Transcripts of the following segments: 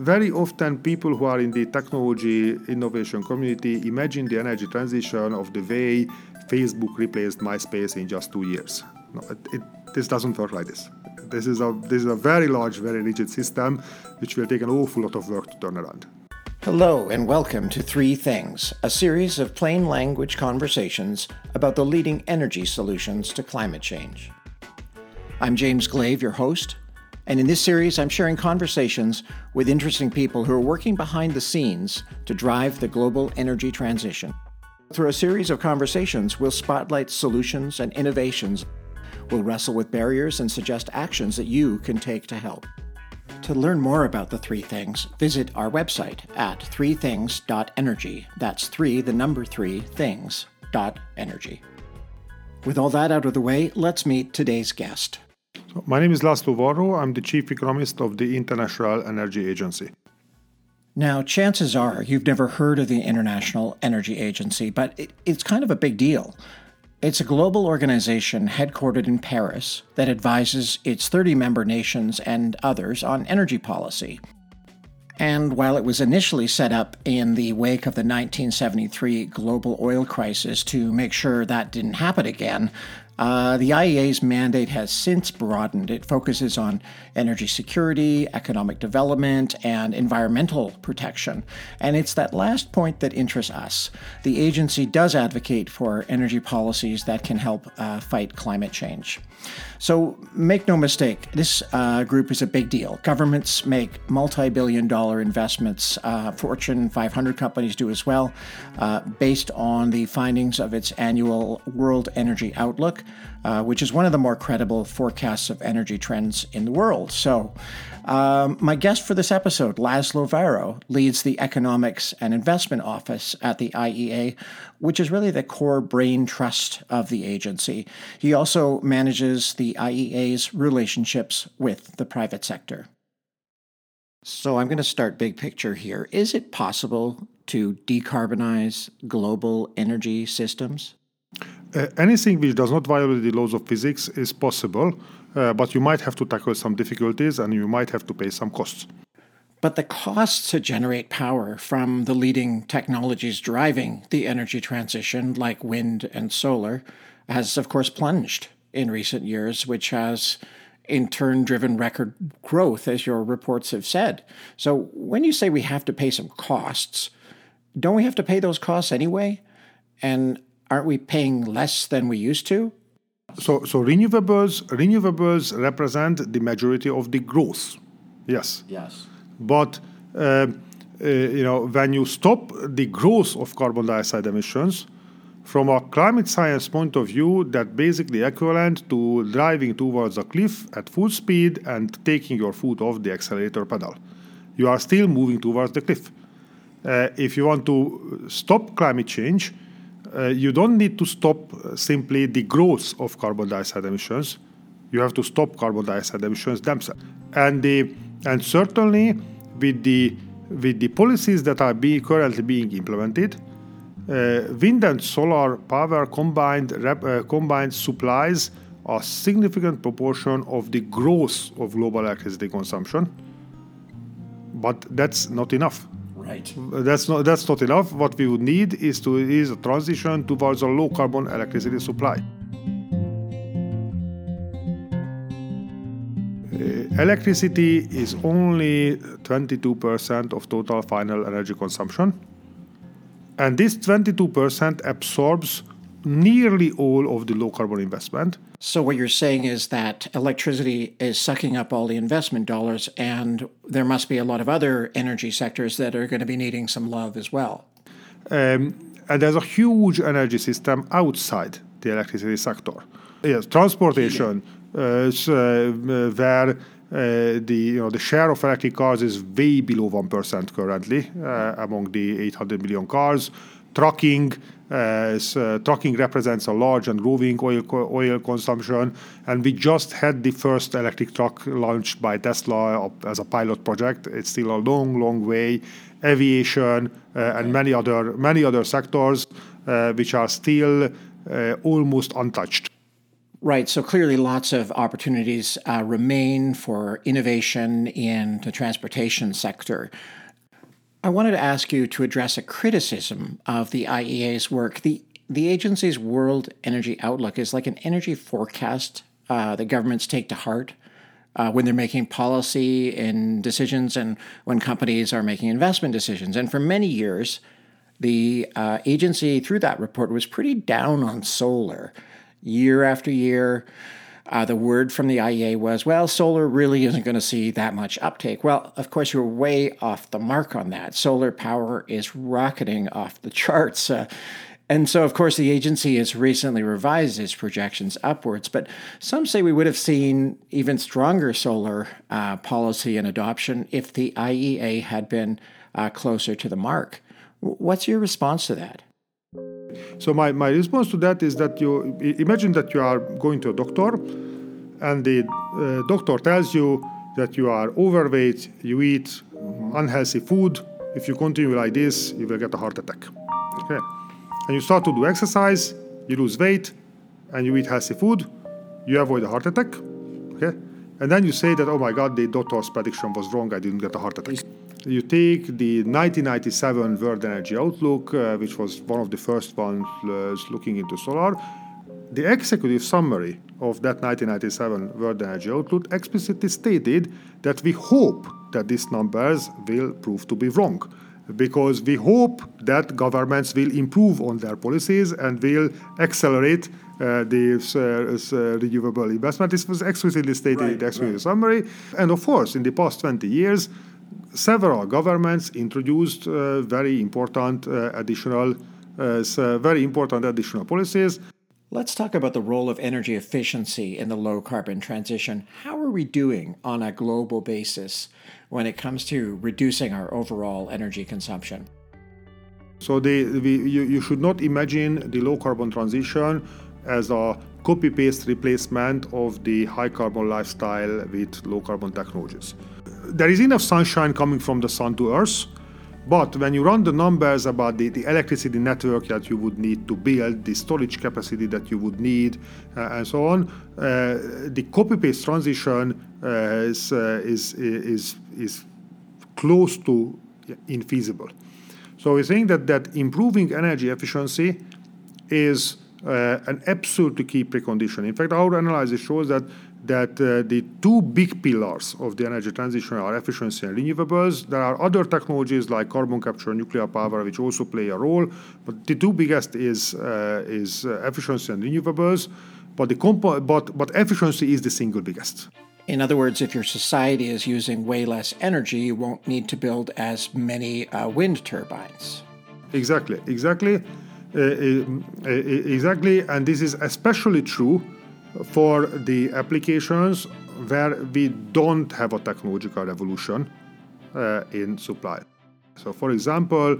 very often people who are in the technology innovation community imagine the energy transition of the way Facebook replaced MySpace in just two years. No, it, it, this doesn't work like this. This is a this is a very large, very rigid system, which will take an awful lot of work to turn around. Hello, and welcome to Three Things, a series of plain language conversations about the leading energy solutions to climate change. I'm James Glave, your host, and in this series, I'm sharing conversations with interesting people who are working behind the scenes to drive the global energy transition. Through a series of conversations, we'll spotlight solutions and innovations. We'll wrestle with barriers and suggest actions that you can take to help. To learn more about the three things, visit our website at threethings.energy. That's three, the number three, things, energy. With all that out of the way, let's meet today's guest. My name is Laszlo Varró. I'm the chief economist of the International Energy Agency. Now, chances are you've never heard of the International Energy Agency, but it, it's kind of a big deal. It's a global organization headquartered in Paris that advises its 30 member nations and others on energy policy. And while it was initially set up in the wake of the 1973 global oil crisis to make sure that didn't happen again, uh, the IEA's mandate has since broadened. It focuses on energy security, economic development, and environmental protection. And it's that last point that interests us. The agency does advocate for energy policies that can help uh, fight climate change. So make no mistake, this uh, group is a big deal. Governments make multi billion dollar investments, uh, Fortune 500 companies do as well, uh, based on the findings of its annual World Energy Outlook uh, which is one of the more credible forecasts of energy trends in the world. So, um, my guest for this episode, Laszlo Varró, leads the Economics and Investment Office at the IEA, which is really the core brain trust of the agency. He also manages the IEA's relationships with the private sector. So, I'm going to start big picture here. Is it possible to decarbonize global energy systems? Uh, anything which does not violate the laws of physics is possible, uh, but you might have to tackle some difficulties and you might have to pay some costs. But the costs to generate power from the leading technologies driving the energy transition, like wind and solar, has of course plunged in recent years, which has in turn driven record growth, as your reports have said. So when you say we have to pay some costs, don't we have to pay those costs anyway? And aren't we paying less than we used to? So, so renewables renewables represent the majority of the growth. Yes. Yes. But uh, uh, you know, when you stop the growth of carbon dioxide emissions, from a climate science point of view, that basically equivalent to driving towards a cliff at full speed and taking your foot off the accelerator pedal. You are still moving towards the cliff. Uh, if you want to stop climate change, uh, you don't need to stop uh, simply the growth of carbon dioxide emissions. You have to stop carbon dioxide emissions themselves. And the and certainly with the with the policies that are being currently being implemented, uh, wind and solar power combined rep, uh, combined supplies a significant proportion of the growth of global electricity consumption. But that's not enough. Right. That's not that's not enough. What we would need is to is a transition towards a low carbon electricity supply. Electricity is only 22% of total final energy consumption. And this 22% absorbs nearly all of the low carbon investment. So, what you're saying is that electricity is sucking up all the investment dollars, and there must be a lot of other energy sectors that are going to be needing some love as well. Um, and there's a huge energy system outside the electricity sector. Yes, transportation, uh, uh, where uh, the you know the share of electric cars is way below one percent currently uh, among the 800 million cars. Trucking, uh, uh, trucking represents a large and growing oil oil consumption, and we just had the first electric truck launched by Tesla as a pilot project. It's still a long, long way. Aviation uh, and many other many other sectors which are still almost untouched. Right. So clearly, lots of opportunities uh, remain for innovation in the transportation sector. I wanted to ask you to address a criticism of the IEA's work. The, the agency's World Energy Outlook is like an energy forecast uh, that governments take to heart uh, when they're making policy and decisions and when companies are making investment decisions. And for many years, the uh, agency, through that report, was pretty down on solar. Year after year, uh, the word from the IEA was, well, solar really isn't going to see that much uptake. Well, of course, you're way off the mark on that. Solar power is rocketing off the charts. Uh, and so, of course, the agency has recently revised its projections upwards, but some say we would have seen even stronger solar uh, policy and adoption if the IEA had been uh, closer to the mark. What's your response to that? So my, my response to that is that you imagine that you are going to a doctor and the uh, doctor tells you that you are overweight, you eat unhealthy food. If you continue like this, you will get a heart attack. Okay and you start to do exercise, you lose weight, and you eat healthy food, you avoid a heart attack. Okay? And then you say that, oh my God, the doctor's prediction was wrong, I didn't get a heart attack. You take the 1997 World Energy Outlook, uh, which was one of the first ones uh, looking into solar. The executive summary of that 1997 World Energy Outlook explicitly stated that we hope that these numbers will prove to be wrong because we hope that governments will improve on their policies and will accelerate uh, this uh, uh, renewable investment. This was explicitly stated right, in the executive right. summary. And of course, in the past 20 years, several governments introduced uh, very important uh, additional, uh, very important additional policies. Let's talk about the role of energy efficiency in the low carbon transition. How are we doing on a global basis when it comes to reducing our overall energy consumption? So, the, the, you, you should not imagine the low carbon transition as a copy paste replacement of the high carbon lifestyle with low carbon technologies. There is enough sunshine coming from the sun to Earth but when you run the numbers about the, the electricity network that you would need to build, the storage capacity that you would need, uh, and so on, uh, the copy paste transition uh, is, uh, is, is, is close to infeasible. So we think that, that improving energy efficiency is an absolutely key precondition. In fact, our analysis shows that that uh, the two big pillars of the energy transition are efficiency and renewables. There are other technologies like carbon capture, and nuclear power, which also play a role, but the two biggest is uh, is uh, efficiency and renewables. But the compo- but but efficiency is the single biggest. In other words, if your society is using way less energy, you won't need to build as many uh, wind turbines. Exactly, exactly, uh, uh, Uh, uh, uh, exactly, and this is especially true for the applications where we don't have a technological revolution uh, in supply. So, for example,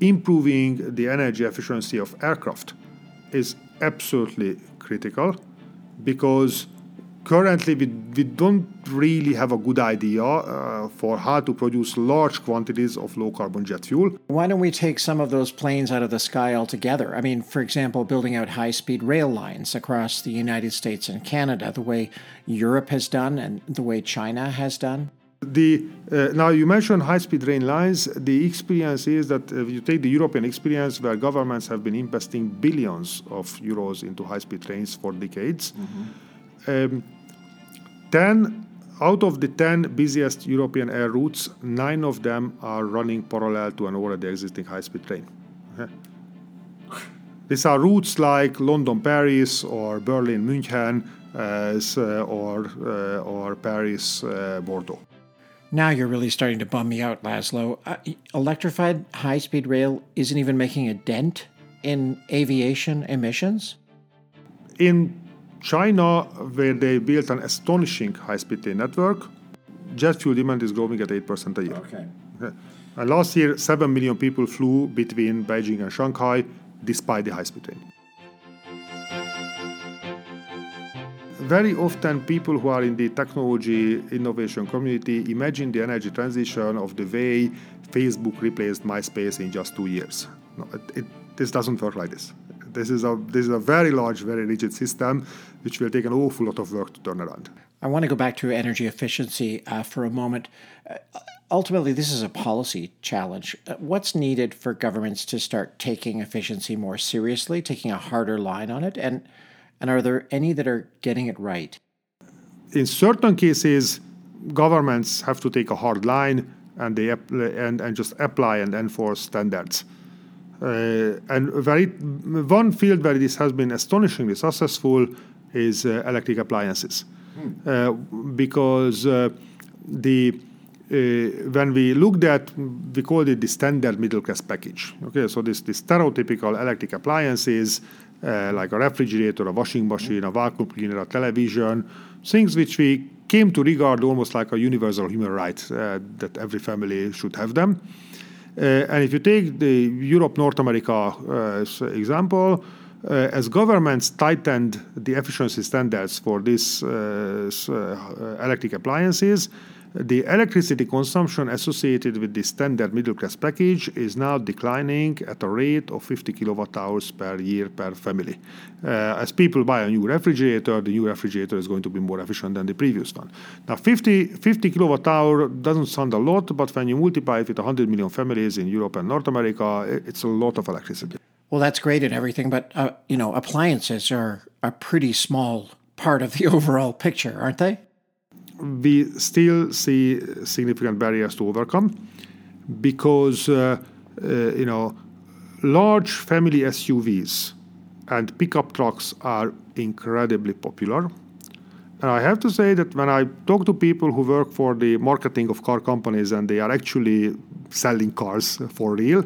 improving the energy efficiency of aircraft is absolutely critical because currently we, we don't really have a good idea uh, for how to produce large quantities of low carbon jet fuel. Why don't we take some of those planes out of the sky altogether? I mean, for example, building out high speed rail lines across the United States and Canada, the way Europe has done and the way China has done? The, uh, now you mentioned high-speed rail lines. The experience is that if you take the European experience, where governments have been investing billions of euros into high-speed trains for decades, mm-hmm. um, 10 out of the 10 busiest European air routes, nine of them are running parallel to an already existing high speed train. These are routes like London Paris or Berlin München uh, or, uh, or Paris uh, Bordeaux. Now you're really starting to bum me out, Laszlo. Uh, electrified high speed rail isn't even making a dent in aviation emissions? In China, where they built an astonishing high-speed train network, jet fuel demand is growing at 8% a year. Okay. okay. And last year, 7 million people flew between Beijing and Shanghai despite the high-speed train. Very often, people who are in the technology innovation community imagine the energy transition of the way Facebook replaced MySpace in just two years. No, it, it, this doesn't work like this. This is a this is a very large, very rigid system, which will take an awful lot of work to turn around. I want to go back to energy efficiency uh, for a moment. Uh, ultimately, this is a policy challenge. Uh, what's needed for governments to start taking efficiency more seriously, taking a harder line on it, and and are there any that are getting it right? In certain cases, governments have to take a hard line and they and, and just apply and enforce standards. Uh, and very one field where this has been astonishingly successful is uh, electric appliances, hmm. uh, because uh, the uh, when we looked at we called it the standard middle class package. Okay, so this the stereotypical electric appliances uh, like a refrigerator, a washing machine, a vacuum cleaner, a television, things which we came to regard almost like a universal human right uh, that every family should have them. Uh, and if you take the Europe North America uh, example, uh, as governments tightened the efficiency standards for these electric appliances, the electricity consumption associated with the standard middle class package is now declining at a rate of 50 kilowatt hours per year per family. Uh, as people buy a new refrigerator, the new refrigerator is going to be more efficient than the previous one. Now, 50, 50 kilowatt hour doesn't sound a lot, but when you multiply it with 100 million families in Europe and North America, it's a lot of electricity. Well, that's great and everything, but uh, you know, appliances are a pretty small part of the overall picture, aren't they? We still see significant barriers to overcome because uh, uh, you know large family SUVs and pickup trucks are incredibly popular. And I have to say that when I talk to people who work for the marketing of car companies and they are actually selling cars for real,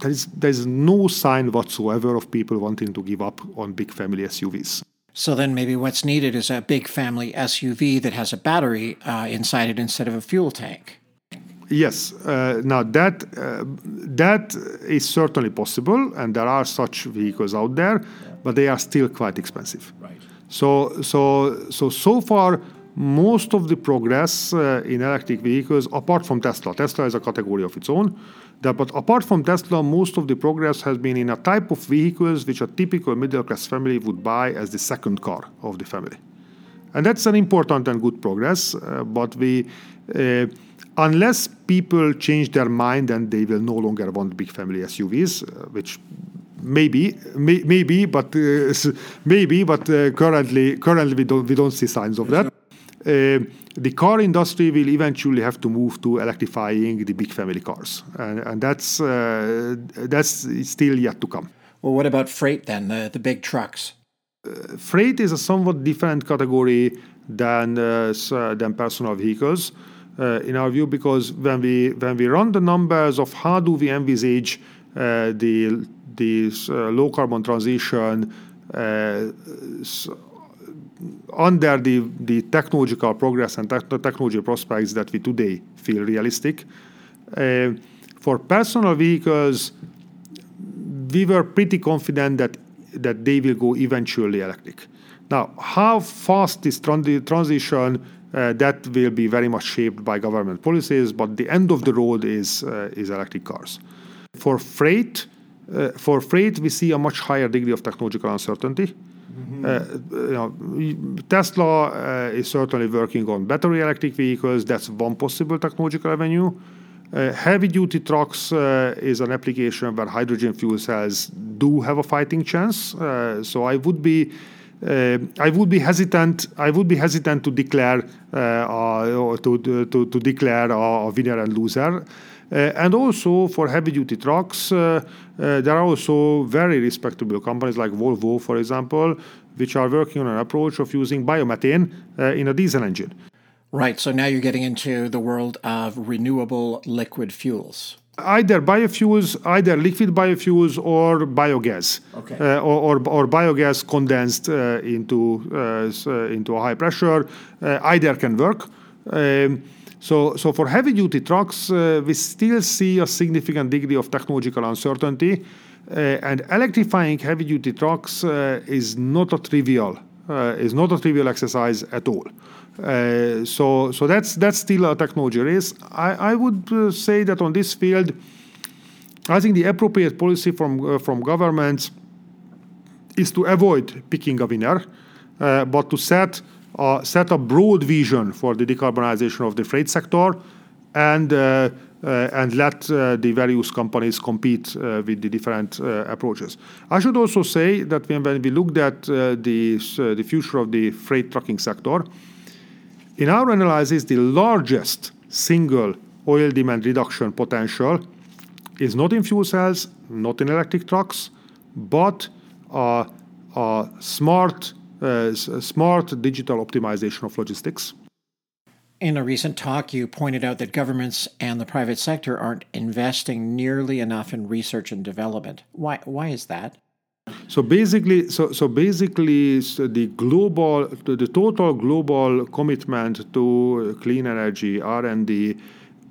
there is, there is no sign whatsoever of people wanting to give up on big family SUVs. So then maybe what's needed is a big family SUV that has a battery uh, inside it instead of a fuel tank. Yes. Uh, now that uh, that is certainly possible, and there are such vehicles out there, yeah. but they are still quite expensive. Right. So so so so far, most of the progress uh, in electric vehicles, apart from Tesla, Tesla is a category of its own. That, but apart from Tesla, most of the progress has been in a type of vehicles which a typical middle class family would buy as the second car of the family. And that's an important and good progress, uh, but we, uh, unless people change their mind and they will no longer want big family SUVs, uh, which maybe, may, maybe, but uh, maybe, but uh, currently, currently we don't we don't see signs of that. Uh, the car industry will eventually have to move to electrifying the big family cars, and, and that's uh, that's still yet to come. Well, what about freight then? The the big trucks. Uh, freight is a somewhat different category than uh, than personal vehicles, uh, in our view, because when we when we run the numbers of how do we envisage uh, the the low carbon transition under the, the technological progress and te- technology prospects that we today feel realistic. Uh, for personal vehicles, we were pretty confident that that they will go eventually electric. Now, how fast this transition uh, that will be very much shaped by government policies, but the end of the road is uh, is electric cars. For freight, uh, for freight, we see a much higher degree of technological uncertainty. Mm-hmm. Uh, you know, Tesla uh, is certainly working on battery electric vehicles. That's one possible technological avenue. Uh, heavy duty trucks uh, is an application where hydrogen fuel cells do have a fighting chance. Uh, so I would be. Uh, I would be hesitant. I would be hesitant to declare to, to, to declare a winner and loser. Uh, and also for heavy duty trucks, uh, uh, there are also very respectable companies like Volvo, for example, which are working on an approach of using biomethane in a diesel engine. Right. So now you're getting into the world of renewable liquid fuels either biofuels, either liquid biofuels or biogas, okay. uh, or, or, or, biogas condensed uh, into uh, into a high pressure. either can work. Um, so, so for heavy duty trucks, uh, we still see a significant degree of technological uncertainty. Uh, and electrifying heavy duty trucks uh, is not a trivial is not a trivial exercise at all. So, so that's that's still a technology race. I, I would say that on this field, I think the appropriate policy from from governments is to avoid picking a winner, but to set uh, set a broad vision for the decarbonization of the freight sector and uh, uh, and let uh, the various companies compete uh, with the different approaches. I should also say that when, when we looked at the, the future of the freight trucking sector, in our analysis, the largest single oil demand reduction potential is not in fuel cells, not in electric trucks, but smart, uh, Uh, smart digital optimization of logistics. In a recent talk, you pointed out that governments and the private sector aren't investing nearly enough in research and development. Why, why is that? So basically, so, so basically, so the global, the total global commitment to uh, clean energy R and D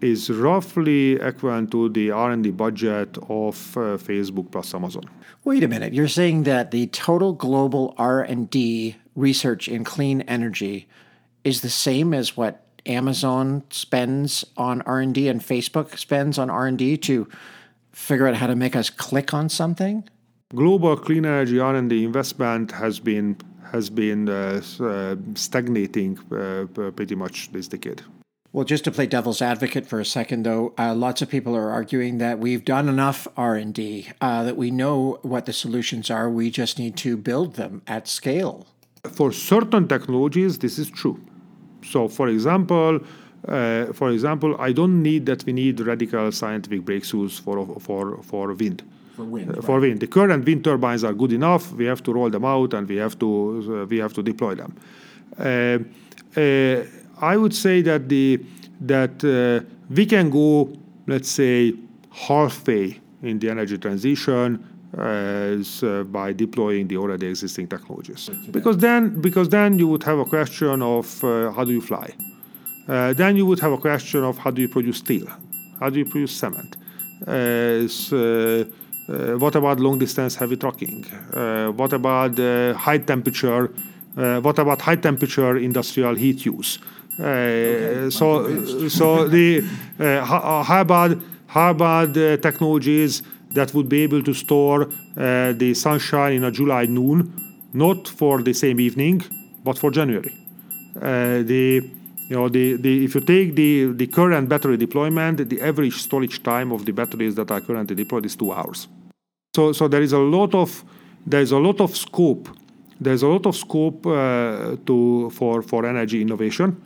is roughly equivalent to the R&D budget of uh, Facebook plus Amazon. Wait a minute. You're saying that the total global R&D research in clean energy is the same as what Amazon spends on R&D and Facebook spends on R&D to figure out how to make us click on something? Global clean energy R&D investment has been has been uh, uh, stagnating uh, pretty much this decade. Well, just to play devil's advocate for a second, though, uh, lots of people are arguing that we've done enough R and D, uh, that we know what the solutions are. We just need to build them at scale. For certain technologies, this is true. So, for example, uh, for example, I don't need that we need radical scientific breakthroughs for for for wind. For wind, uh, right. for wind, the current wind turbines are good enough. We have to roll them out and we have to uh, we have to deploy them. Uh, uh, I would say that the that uh, we can go, let's say, halfway in the energy transition as uh, by deploying the already existing technologies. Because then, because then you would have a question of uh, how do you fly. Uh, then you would have a question of how do you produce steel, how do you produce cement. So, uh, what about long distance heavy trucking? Uh, what about high temperature? what about high temperature industrial heat use? Okay, so, so the how about how about technologies that would be able to store uh, the sunshine in a July noon, not for the same evening, but for January. Uh, the you know the, the if you take the, the current battery deployment, the average storage time of the batteries that are currently deployed is two hours. So so there is a lot of there is a lot of scope. There's a lot of scope uh, to for for energy innovation.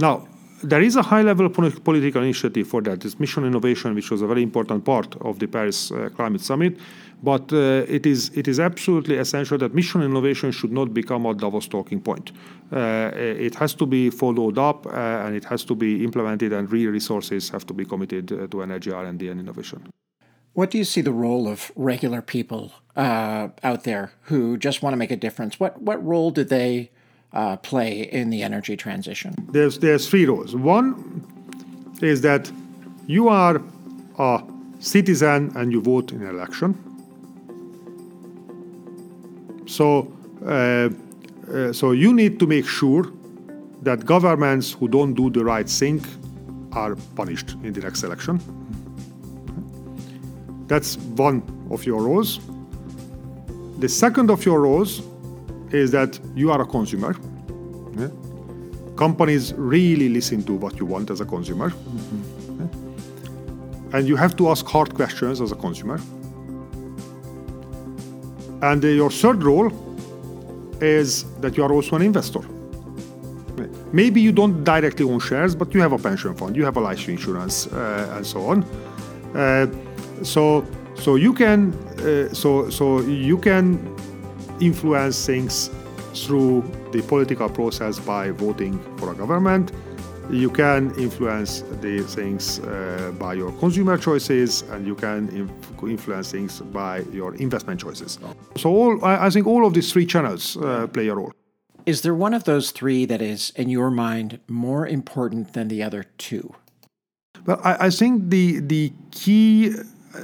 Now there is a high level political initiative for that. It's mission innovation, which was a very important part of the Paris uh, Climate Summit. But uh, it is it is absolutely essential that mission innovation should not become a Davos talking point. Uh, it has to be followed up uh, and it has to be implemented, and real resources have to be committed uh, to energy R and D and innovation. What do you see the role of regular people uh, out there who just want to make a difference? What what role do they uh, play in the energy transition? There's, there's three roles. One is that you are a citizen and you vote in an election. So, uh, uh, so you need to make sure that governments who don't do the right thing are punished in the next election. That's one of your roles. The second of your roles is that you are a consumer. Yeah? Companies really listen to what you want as a consumer. Mm-hmm. Yeah? And you have to ask hard questions as a consumer. And uh, your third role is that you are also an investor. Maybe you don't directly own shares, but you have a pension fund, you have a life insurance, uh, and so on. Uh, so, so you can, uh, so so you can influence things through the political process by voting for a government. You can influence the things uh, by your consumer choices, and you can inf- influence things by your investment choices. So, all I, I think all of these three channels uh, play a role. Is there one of those three that is, in your mind, more important than the other two? Well, I, I think the the key,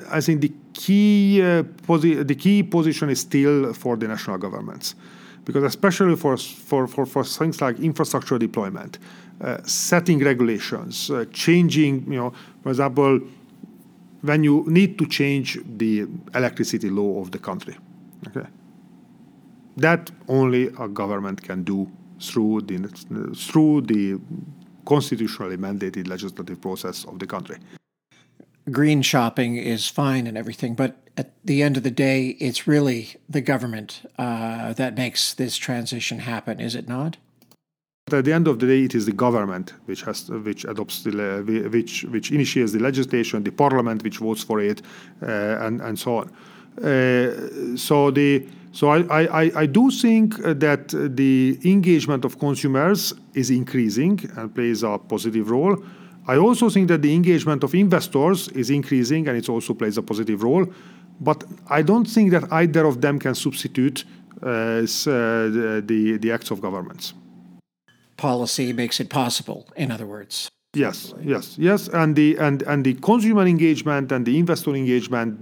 I think the key uh, posi- the key position is still for the national governments because especially for, for, for, for things like infrastructure deployment, uh, setting regulations, uh, changing, you know, for example, when you need to change the electricity law of the country, okay, that only a government can do through the through the constitutionally mandated legislative process of the country. Green shopping is fine and everything, but at the end of the day, it's really the government uh, that makes this transition happen, is it not? At the end of the day, it is the government which has which adopts the which which initiates the legislation, the parliament which votes for it, uh, and and so on. Uh, so the so I, I, I do think that the engagement of consumers is increasing and plays a positive role. I also think that the engagement of investors is increasing and it also plays a positive role. But I don't think that either of them can substitute uh, the, the, the acts of governments. Policy makes it possible, in other words. Yes, yes, yes, and the and and the consumer engagement and the investor engagement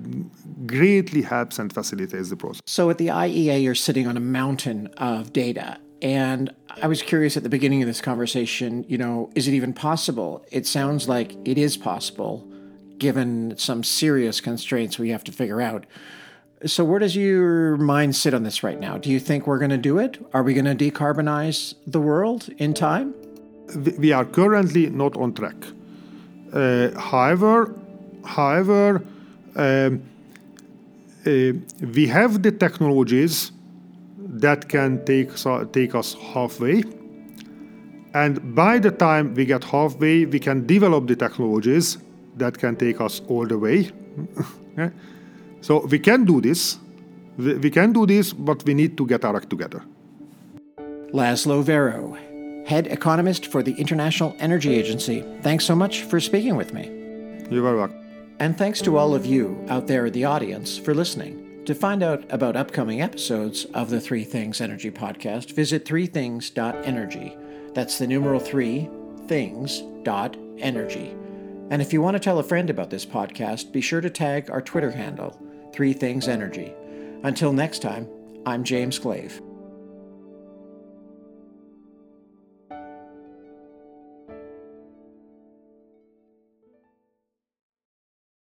greatly helps and facilitates the process. So at the IEA, you're sitting on a mountain of data, and I was curious at the beginning of this conversation. You know, is it even possible? It sounds like it is possible, given some serious constraints we have to figure out. So, where does your mind sit on this right now? Do you think we're going to do it? Are we going to decarbonize the world in time? we are currently not on track. Uh, however, however, um, uh, we have the technologies that can take take us halfway, and by the time we get halfway, we can develop the technologies that can take us all the way. okay? So we can do this. We can do this, but we need to get our act together. Laszlo Varró, head economist for the International Energy Agency. Thanks so much for speaking with me. You're very welcome. And thanks to all of you out there in the audience for listening. To find out about upcoming episodes of the Three Things Energy podcast, visit threethings.energy. That's the numeral three things.energy. And if you want to tell a friend about this podcast, be sure to tag our Twitter handle, Three Things Energy. Until next time, I'm James Glave.